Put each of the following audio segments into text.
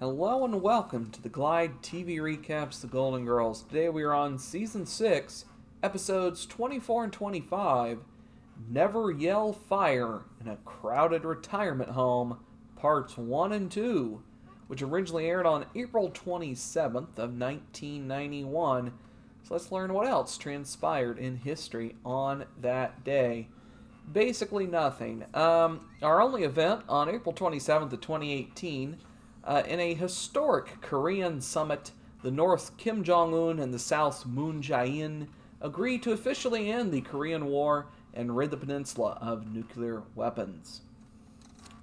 Hello and welcome to the Glide TV Recaps The Golden Girls. Today we are on Season 6, Episodes 24 and 25 Never Yell Fire in a Crowded Retirement Home, Parts 1 and 2, which originally aired on April 27th of 1991. So let's learn what else transpired in history on that day. Basically nothing. Um, our only event on April 27th of 2018 uh, in a historic Korean summit, the North Kim Jong un and the South Moon Jae in agreed to officially end the Korean War and rid the peninsula of nuclear weapons.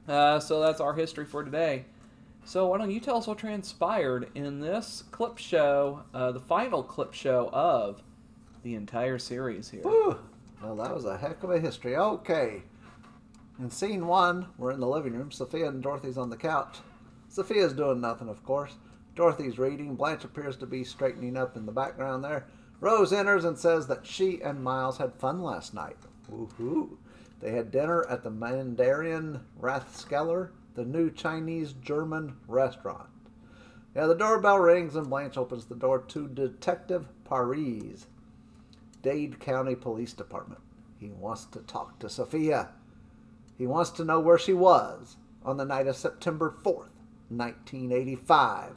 Uh, so that's our history for today. So why don't you tell us what transpired in this clip show, uh, the final clip show of the entire series here? Whew. Well, that was a heck of a history. Okay. In scene one, we're in the living room. Sophia and Dorothy's on the couch. Sophia's doing nothing, of course. Dorothy's reading. Blanche appears to be straightening up in the background there. Rose enters and says that she and Miles had fun last night. Woohoo! They had dinner at the Mandarin Rathskeller, the new Chinese German restaurant. Yeah, the doorbell rings and Blanche opens the door to Detective Paris, Dade County Police Department. He wants to talk to Sophia. He wants to know where she was on the night of September 4th, 1985.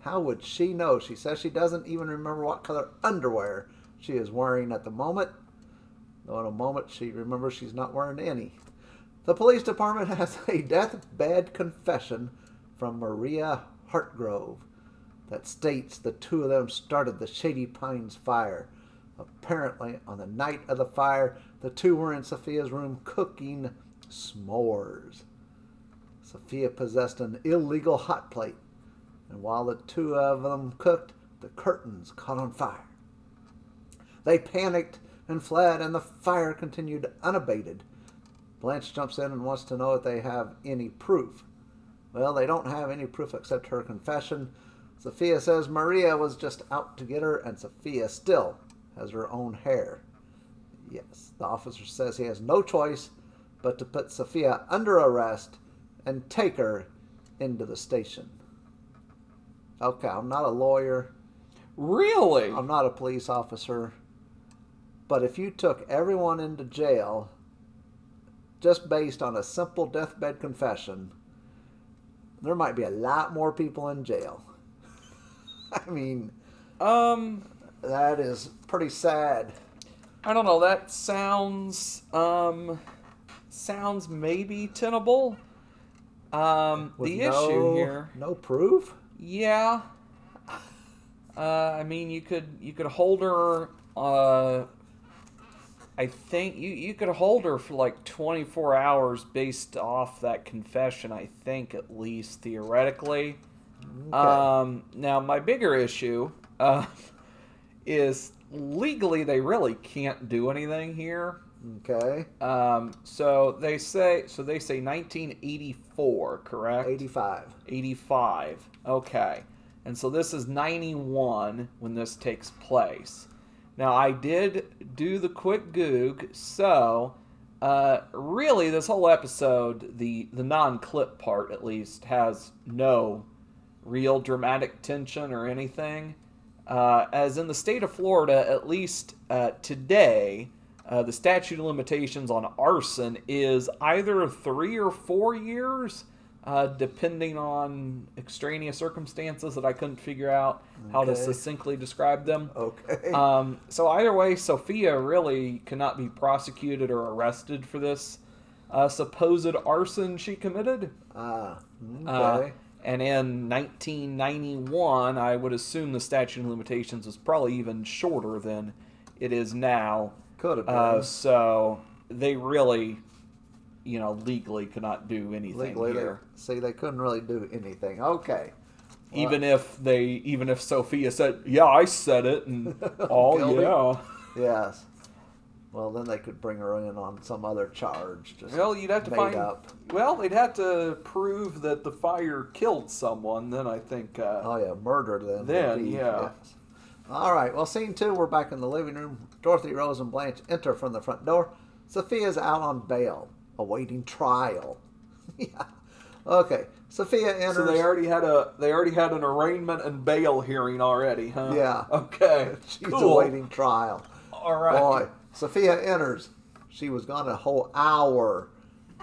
How would she know? She says she doesn't even remember what color underwear she is wearing at the moment. Though in a moment she remembers she's not wearing any. The police department has a deathbed confession from Maria Hartgrove that states the two of them started the Shady Pines fire. Apparently, on the night of the fire, the two were in Sophia's room cooking s'mores. Sophia possessed an illegal hot plate, and while the two of them cooked, the curtains caught on fire. They panicked and fled, and the fire continued unabated. Blanche jumps in and wants to know if they have any proof. Well, they don't have any proof except her confession. Sophia says Maria was just out to get her, and Sophia still has her own hair. Yes, the officer says he has no choice but to put Sophia under arrest and take her into the station. Okay, I'm not a lawyer. Really? I'm not a police officer. But if you took everyone into jail just based on a simple deathbed confession, there might be a lot more people in jail. I mean, Um, that is pretty sad. I don't know. That sounds um sounds maybe tenable. Um, With the no, issue here, No proof? yeah. Uh, I mean, you could you could hold her. Uh, I think you you could hold her for like 24 hours based off that confession. I think at least theoretically. Okay. Um, now my bigger issue uh, is legally they really can't do anything here. Okay. Um, so they say so they say 1984, correct? 85. 85. Okay. And so this is 91 when this takes place. Now I did do the quick goog, so uh, really this whole episode, the the non-clip part at least, has no real dramatic tension or anything. Uh, as in the state of Florida, at least uh, today, uh, the statute of limitations on arson is either three or four years, uh, depending on extraneous circumstances that I couldn't figure out how to succinctly describe them. Okay. Um, so either way, Sophia really cannot be prosecuted or arrested for this uh, supposed arson she committed. Ah, Uh, okay. and in 1991, I would assume the statute of limitations was probably even shorter than it is now. Could have been. Uh, so they really, you know, legally could not do anything Legally, they, see, they couldn't really do anything. Okay. Even if they, even if Sophia said, "Yeah, I said it," and oh yeah, Yes. Well, then they could bring her in on some other charge. Just well, you'd have to find. up. Well, they'd have to prove that the fire killed someone. Then I think. Uh, Oh yeah, murder then. Then, yeah. yes. All right. Well, scene two, we're back in the living room. Dorothy, Rose, and Blanche enter from the front door. Sophia's out on bail, awaiting trial. yeah. Okay, Sophia enters. So they already had a they already had an arraignment and bail hearing already, huh? Yeah. Okay. She's cool. awaiting trial. All right. Boy, Sophia enters. She was gone a whole hour,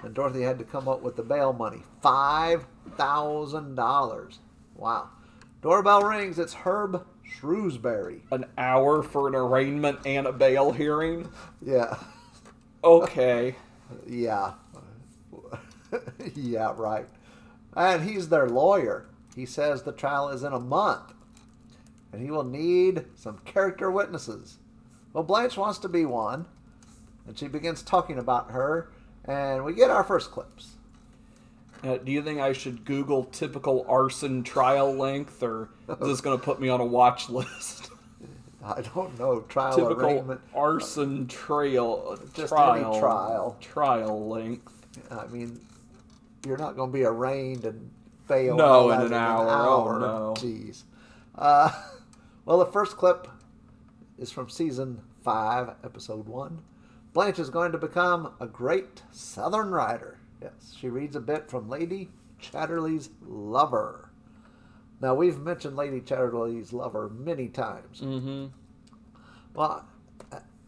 and Dorothy had to come up with the bail money five thousand dollars. Wow. Doorbell rings. It's Herb Shrewsbury. An hour for an arraignment and a bail hearing. Yeah, Okay. yeah, yeah. Right. And he's their lawyer. He says the trial is in a month, and he will need some character witnesses. Well, Blanche wants to be one, and she begins talking about her, and we get our first clips. Uh, do you think I should Google typical arson trial length, or is this going to put me on a watch list? I don't know trial typical arraignment. arson trail Just trial trial. trial length. I mean, you're not going to be arraigned and bail. No, in an hour. Oh, no. Jeez. Uh, well, the first clip is from season five, episode one. Blanche is going to become a great Southern writer. Yes, she reads a bit from Lady Chatterley's Lover. Now, we've mentioned Lady Chatterley's Lover many times. Mm-hmm. Well,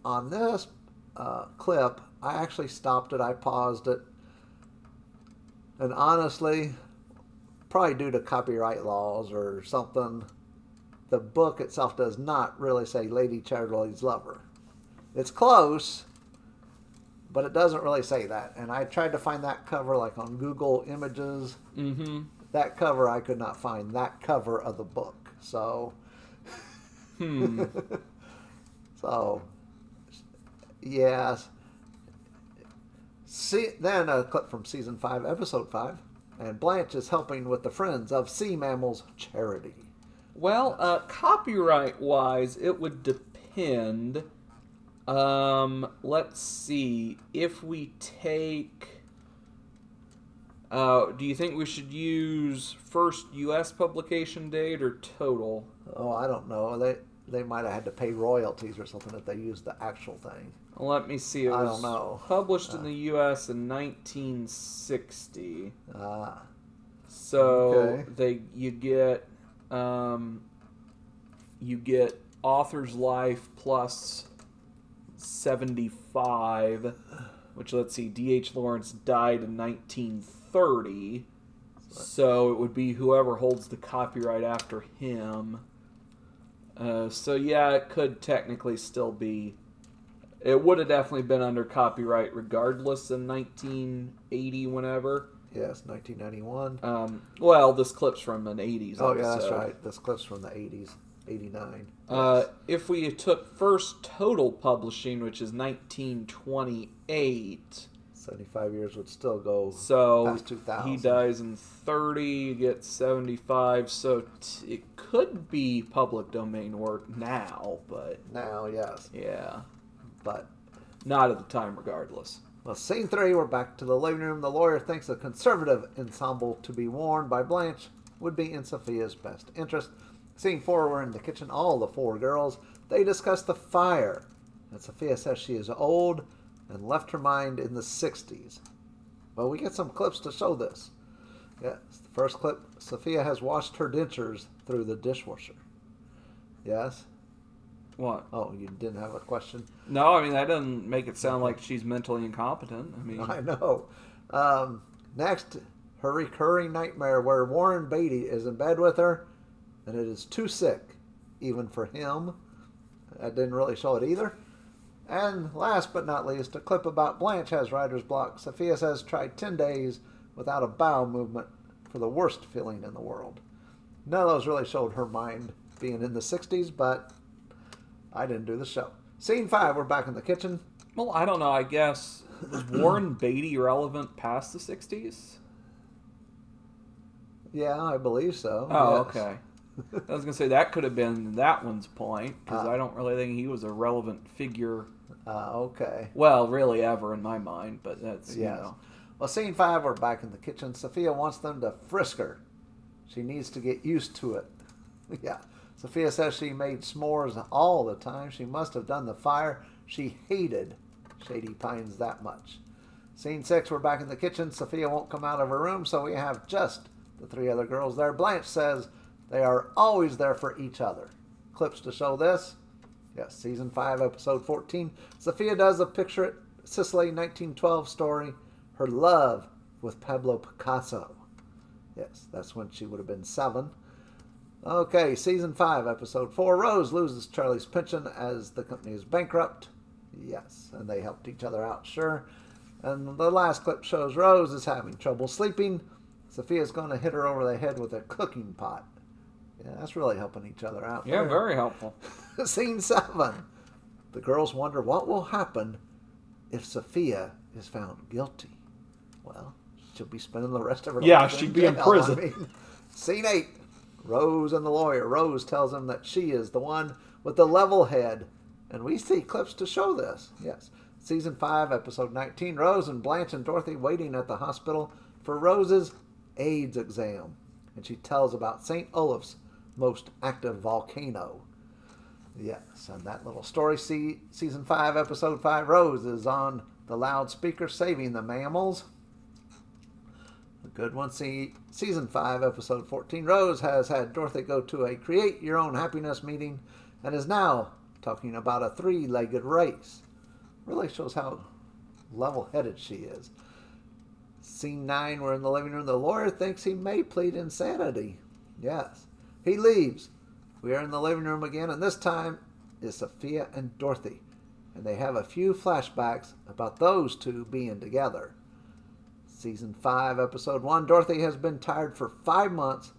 on this uh, clip, I actually stopped it. I paused it. And honestly, probably due to copyright laws or something, the book itself does not really say Lady Chatterley's Lover. It's close, but it doesn't really say that. And I tried to find that cover like on Google Images. Mm-hmm. That cover, I could not find that cover of the book. So. Hmm. So, yes. See, then a clip from season five, episode five, and Blanche is helping with the Friends of Sea Mammals charity. Well, uh, copyright wise, it would depend. Um, let's see. If we take. Uh, do you think we should use first U.S. publication date or total? Oh, I don't know. They they might have had to pay royalties or something if they used the actual thing. Let me see. It I don't know. Published in the U.S. in 1960. Ah, So Okay. they you get um, you get author's life plus 75 which let's see dh lawrence died in 1930 so it would be whoever holds the copyright after him. Uh, so yeah it could technically still be it would have definitely been under copyright regardless in 1980 whenever. Yes, 1991. um, well, this clip's from an 80s oh, yeah, that's right. This clip's from the 80s, 89. Uh, if we took first total publishing, which is 1928, 75 years would still go so past 2000. he dies in 30, you get 75, so t- it could be public domain work now, but now, yes. yeah, But not at the time regardless. Well, scene three, we're back to the living room. The lawyer thinks a conservative ensemble to be worn by Blanche would be in Sophia's best interest. Scene four, we're in the kitchen. All the four girls they discuss the fire, and Sophia says she is old and left her mind in the '60s. Well, we get some clips to show this. Yes, the first clip: Sophia has washed her dentures through the dishwasher. Yes. What? Oh, you didn't have a question. No, I mean that doesn't make it sound like she's mentally incompetent. I mean, I know. Um, next, her recurring nightmare where Warren Beatty is in bed with her, and it is too sick, even for him. That didn't really show it either. And last but not least, a clip about Blanche has writer's block. Sophia says tried 10 days without a bowel movement for the worst feeling in the world. None of those really showed her mind being in the 60s, but I didn't do the show. Scene 5, we're back in the kitchen. well, I don't know. I guess was Warren Beatty relevant past the '60s? Yeah, I believe so. Oh, yes. okay. I was gonna say that could have been that one's point because Ah. I don't really think he was a relevant figure. Uh, okay. Well, really ever in my mind, but that's you know. Well, scene five, we're back in the kitchen. Sophia wants them to frisk her. She needs to get used to it. yeah. Sophia says she made s'mores all the time. She must have done the fire. She hated Shady Pines that much. Scene six, we're back in the kitchen. Sophia won't come out of her room, so we have just the three other girls there. Blanche says they are always there for each other. Clips to show this. Yes, season 5, episode 14. Sophia does a picture at Sicily 1912 story, her love with Pablo Picasso. Yes, that's when she would have been seven. Okay, season 5, episode 4. Rose loses Charlie's pension as the company is bankrupt. Yes, and they helped each other out, sure. And the last clip shows Rose is having trouble sleeping. Sophia's going to hit her over the head with a cooking pot. Yeah, that's really helping each other out. Yeah, there. very helpful. Scene seven. The girls wonder what will happen if Sophia is found guilty. Well, she'll be spending the rest of her Yeah, life Yeah, she'd be in prison. I mean, scene eight. Rose and the lawyer. Rose tells him that she is the one with the level head. And we see clips to show this. Yes. Season 5, episode 19. Rose and Blanche and Dorothy waiting at the hospital for Rose's AIDS exam. And she tells about St. Olaf's most active volcano. Yes, and that little story, see, season 5, episode 5, Rose is on the loudspeaker saving the mammals. A good one. See, season 5, episode 14, Rose has had Dorothy go to a create your own happiness meeting and is now talking about a three legged race. Really shows how level headed she is. Scene 9, we're in the living room. The lawyer thinks he may plead insanity. Yes. He leaves. We are in the living room again, and this time is Sophia and Dorothy. And they have a few flashbacks about those two being together. Season 5, Episode 1 Dorothy has been tired for five months,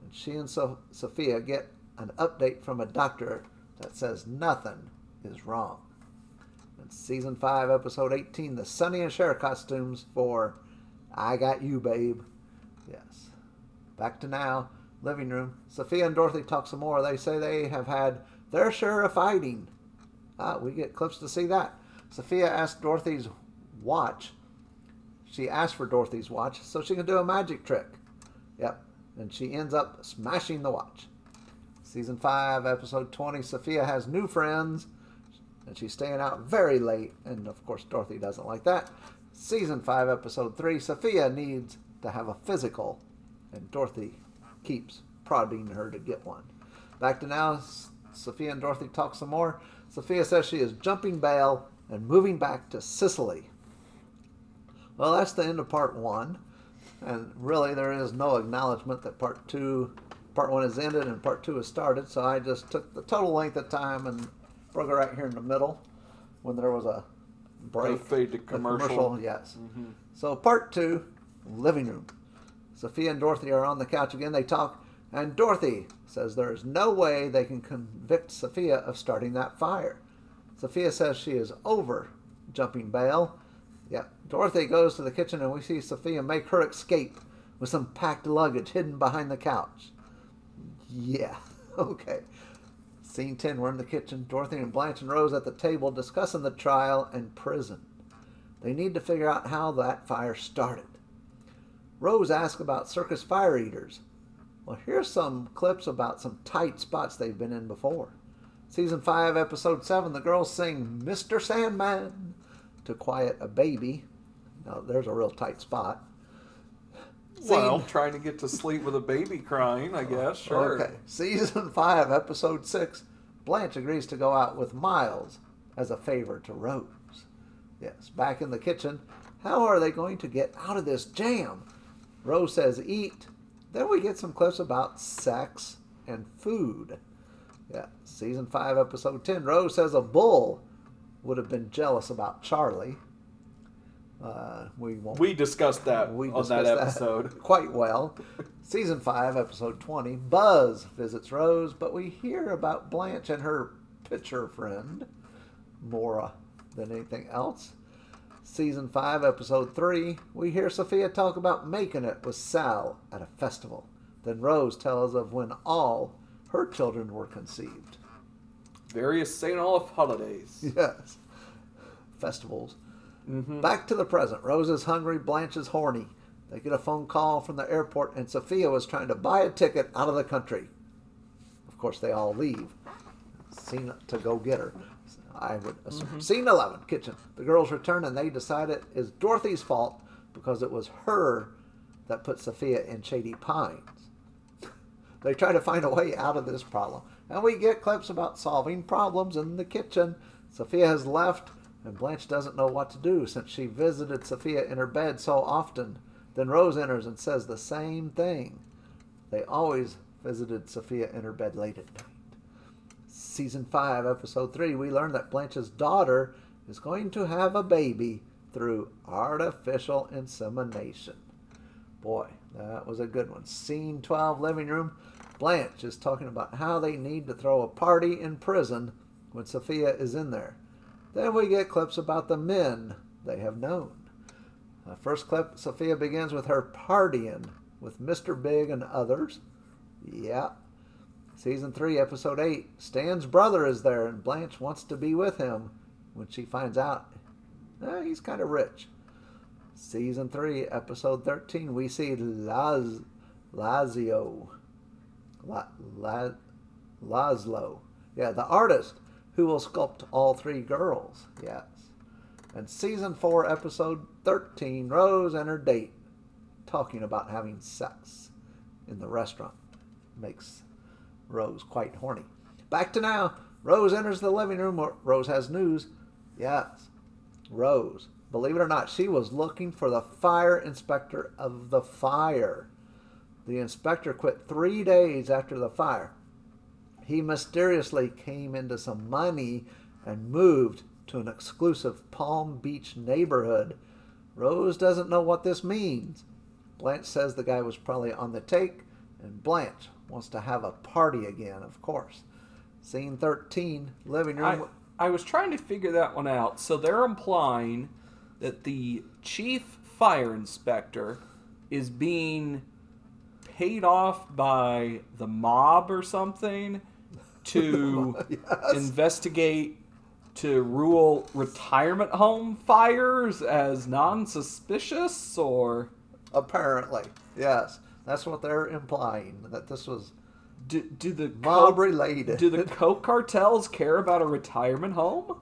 and she and so- Sophia get an update from a doctor that says nothing is wrong. And Season 5, Episode 18 The Sonny and Cher costumes for I Got You, Babe. Yes. Back to now. Living room. Sophia and Dorothy talk some more. They say they have had their share of fighting. Ah, we get clips to see that. Sophia asks Dorothy's watch. She asks for Dorothy's watch so she can do a magic trick. Yep. And she ends up smashing the watch. Season 5, episode 20. Sophia has new friends. And she's staying out very late. And of course, Dorothy doesn't like that. Season 5, episode 3. Sophia needs to have a physical. And Dorothy keeps prodding her to get one. Back to now, Sophia and Dorothy talk some more. Sophia says she is jumping bail and moving back to Sicily. Well, that's the end of part one. And really, there is no acknowledgement that part two, part one has ended and part two has started. So I just took the total length of time and broke it right here in the middle when there was a break. Fade to A commercial. yes. Mhm. So part two, living room. Sophia and Dorothy are on the couch again. They talk, and Dorothy says there is no way they can convict Sophia of starting that fire. Sophia says she is over jumping bail. Yeah. Dorothy goes to the kitchen, and we see Sophia make her escape with some packed luggage hidden behind the couch. Yeah. Okay. Scene 10, we're in the kitchen. Dorothy and Blanche and Rose at the table discussing the trial and prison. They need to figure out how that fire started. Rose asks about circus fire eaters. Well, here's some clips about some tight spots they've been in before. Season 5, Episode 7, the girls sing Mr. Sandman to quiet a baby. Now, there's a real tight spot. Well, trying to get to sleep with a baby crying, I guess. Oh, sure. Okay. Season 5, Episode 6, Blanche agrees to go out with Miles as a favor to Rose. Yes, back in the kitchen. How are they going to get out of this jam? Rose says eat. Then we get some clips about sex and food. Yeah, season 5, episode 10. Rose says a bull would have been jealous about Charlie. Uh, we won't We discussed that we on that episode. quite well. Season 5, episode 20. Buzz visits Rose, but we hear about Blanche and her pitcher friend more uh, than anything else. Season 5, episode 3. We hear Sophia talk about making it with Sal at a festival. Then Rose tells of when all her children were conceived. Various St. Olaf holidays. Yes. Festivals. Mm-hmm. Back to the present. Rose is hungry, Blanche is horny. They get a phone call from the airport, and Sophia was trying to buy a ticket out of the country. Of course, they all leave. Seen to go get her. I would assume. Mm-hmm. Scene 11, kitchen. The girls return and they decide it is Dorothy's fault because it was her that put Sophia in Shady Pines. they try to find a way out of this problem. And we get clips about solving problems in the kitchen. Sophia has left, and Blanche doesn't know what to do since she visited Sophia in her bed so often. Then Rose enters and says the same thing. They always visited Sophia in her bed late at night. Season 5, Episode 3, we learn that Blanche's daughter is going to have a baby through artificial insemination. Boy, that was a good one. Scene 12, living room. Blanche is talking about how they need to throw a party in prison when Sophia is in there. Then we get clips about the men they have known. Uh, first clip, Sophia begins with her partying with Mr. Big and others. Yeah. Season 3, Episode 8. Stan's brother is there, and Blanche wants to be with him when she finds out eh, he's kind of rich. Season 3, Episode 13, we see Laz, Lazio. La, La. Yeah, the artist who will sculpt all three girls. Yes. And Season 4, Episode 13, Rose and her date talking about having sex in the restaurant. Makes Rose quite horny. Back to now. Rose enters the living room. where Rose has news. Yes. Rose, believe it or not, she was looking for the fire inspector of the fire. The inspector quit three days after the fire. He mysteriously came into some money and moved to an exclusive Palm Beach neighborhood. Rose doesn't know what this means. Blanche says the guy was probably on the take, and Blanche wants to have a party again, of course. Scene 13, living room. I, I was trying to figure that one out. So they're implying that the chief fire inspector is being paid off by the mob or something to Yes. investigate to rule retirement home fires as non-suspicious or Apparently, yes. That's what they're implying, that this was do, do the mob coke, related. do the coke cartels care about a retirement home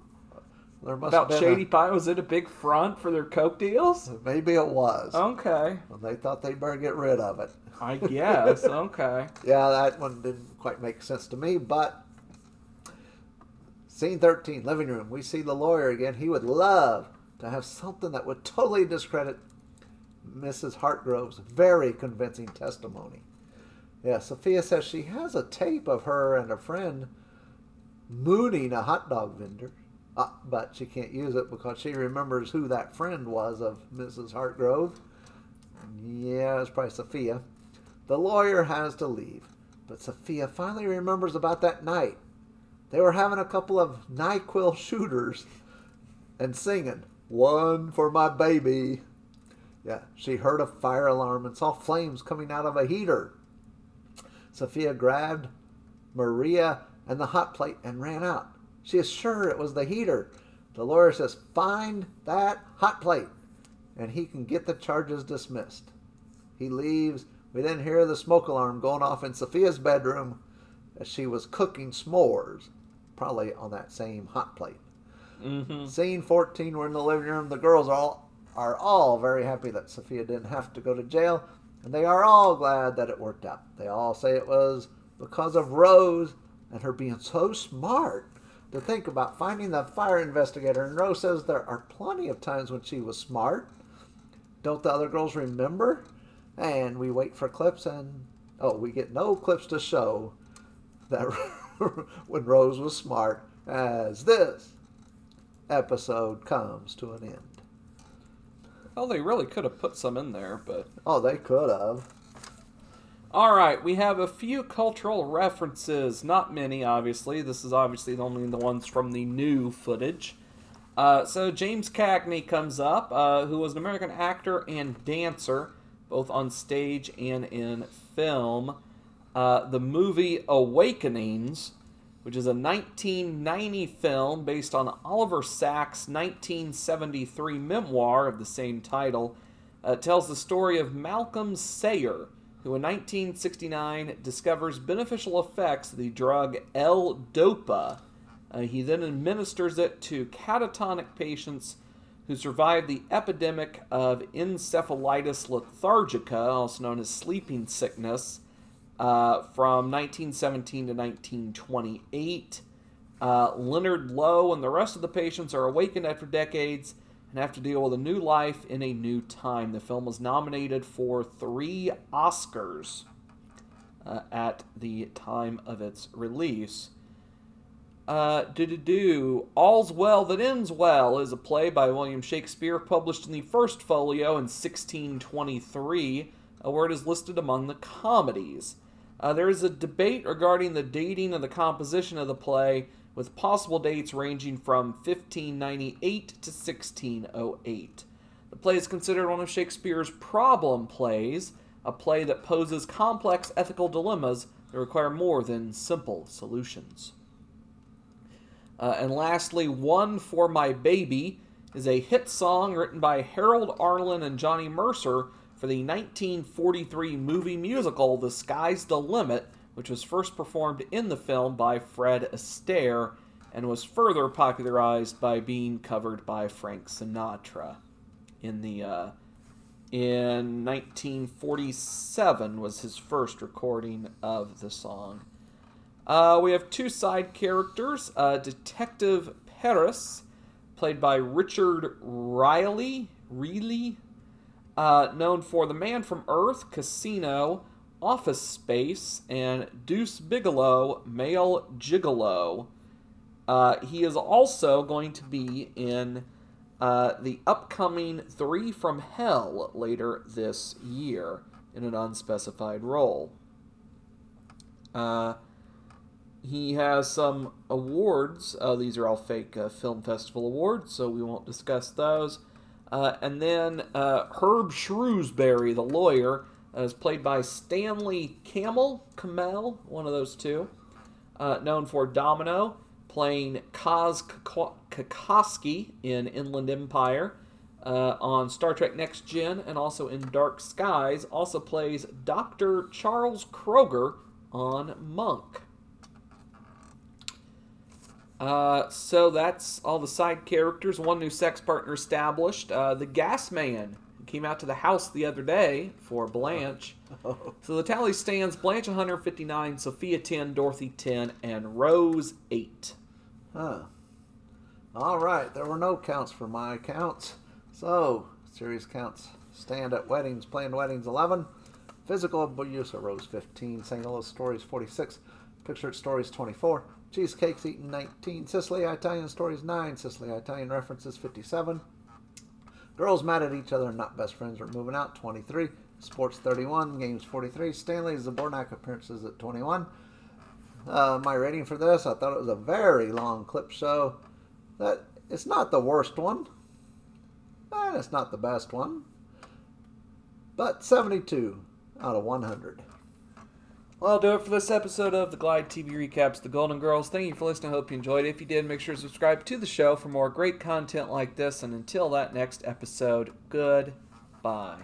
there must about shady pie was it a big front for their coke deals maybe it was. okay Well, they thought they better get rid of it. i guess okay Yeah, that one didn't quite make sense to me, but scene 13, living room. We see the lawyer again. He would love to have something that would totally discredit Mrs. Hartgrove's very convincing testimony. Yeah, Sophia says she has a tape of her and a friend mooning a hot dog vendor, uh, but she can't use it because she remembers who that friend was of Mrs. Hartgrove. Yeah, it's probably Sophia. The lawyer has to leave, but Sophia finally remembers about that night. They were having a couple of NyQuil shooters and singing, One for my baby. Yeah, she heard a fire alarm and saw flames coming out of a heater. Sophia grabbed Maria and the hot plate and ran out. She is sure it was the heater. The lawyer says, Find that hot plate, and he can get the charges dismissed. He leaves. We then hear the smoke alarm going off in Sophia's bedroom as she was cooking s'mores, probably on that same hot plate. mm-hmm. Scene 14, we're in the living room. The girls are all, are all very happy that Sophia didn't have to go to jail, and they are all glad that it worked out. They all say it was because of Rose and her being so smart to think about finding the fire investigator. And Rose says there are plenty of times when she was smart. Don't the other girls remember? And we wait for clips, and oh, we get no clips to show that when Rose was smart, as this episode comes to an end. Well they really could have put some in there but Oh, they could have. All right, we have a few cultural references. Not many, obviously. This is obviously only the ones from the new footage. Uh, so James Cagney comes up, uh, who was an American actor and dancer, both on stage and in film. Uh, the movie Awakenings, which is a 1990 film based on Oliver Sacks' 1973 memoir of the same title, uh, tells the story of Malcolm Sayer, who in 1969 discovers beneficial effects of the drug L-Dopa. Uh, he then administers it to catatonic patients who survived the epidemic of encephalitis lethargica, also known as sleeping sickness, uh, from 1917 to 1928. Uh, Leonard Lowe and the rest of the patients are awakened after decades and have to deal with a new life in a new time. The film was nominated for three Oscars uh, at the time of its release. Uh, do. All's Well That Ends Well is a play by William Shakespeare published in the first folio in 1623, uh, where it is listed among the comedies. Uh, there is a debate regarding the dating and the composition of the play, with possible dates ranging from 1598 to 1608. The play is considered one of Shakespeare's problem plays, a play that poses complex ethical dilemmas that require more than simple solutions. Uh, and lastly, One for My Baby is a hit song written by Harold Arlen and Johnny Mercer for the 1943 movie musical The Sky's the Limit, which was first performed in the film by Fred Astaire and was further popularized by being covered by Frank Sinatra in the uh, in 1947 was his first recording of the song. Uh, we have two side characters uh, Detective Paris, played by Richard Riley, Reilly, uh, known for The Man from Earth, Casino, Office Space, and Deuce Bigalow, Male Gigolo. Uh, he is also going to be in uh, the upcoming Three from Hell later this year in an unspecified role. Uh, he has some awards. Uh, these are all fake uh, film festival awards, so we won't discuss those. Uh, and then uh, Herb Shrewsbury, the lawyer, uh, is played by Stanley Camel, Kamel, one of those two, uh, known for Domino, playing Kaz Kokoski in Inland Empire. on Star Trek Next Gen and also in Dark Skies, also plays Dr. Charles Kroger on Monk. Uh, so that's all the side characters. One new sex partner established. Uh, the Gas Man came out to the house the other day for Blanche. So the tally stands Blanche 159, Sophia 10, Dorothy 10, and Rose 8. Huh. All right, there were no counts for my counts. So, series counts stand at weddings, planned weddings 11, physical abuse at Rose 15, St. Olaf stories 46, pictured stories 24, cheesecakes eaten 19, Sicily Italian stories 9, Sicily Italian references 57, girls mad at each other and not best friends are moving out 23, sports 31, games 43, Stanley Zbornak appearances at 21. Uh, my rating for this, I thought it was a very long clip show. That it's not the worst one, and it's not the best one, but 72 out of 100. Well, I'll do it for this episode of the Glide TV Recaps The Golden Girls. Thank you for listening. I hope you enjoyed it. If you did, make sure to subscribe to the show for more great content like this. And until that next episode, goodbye.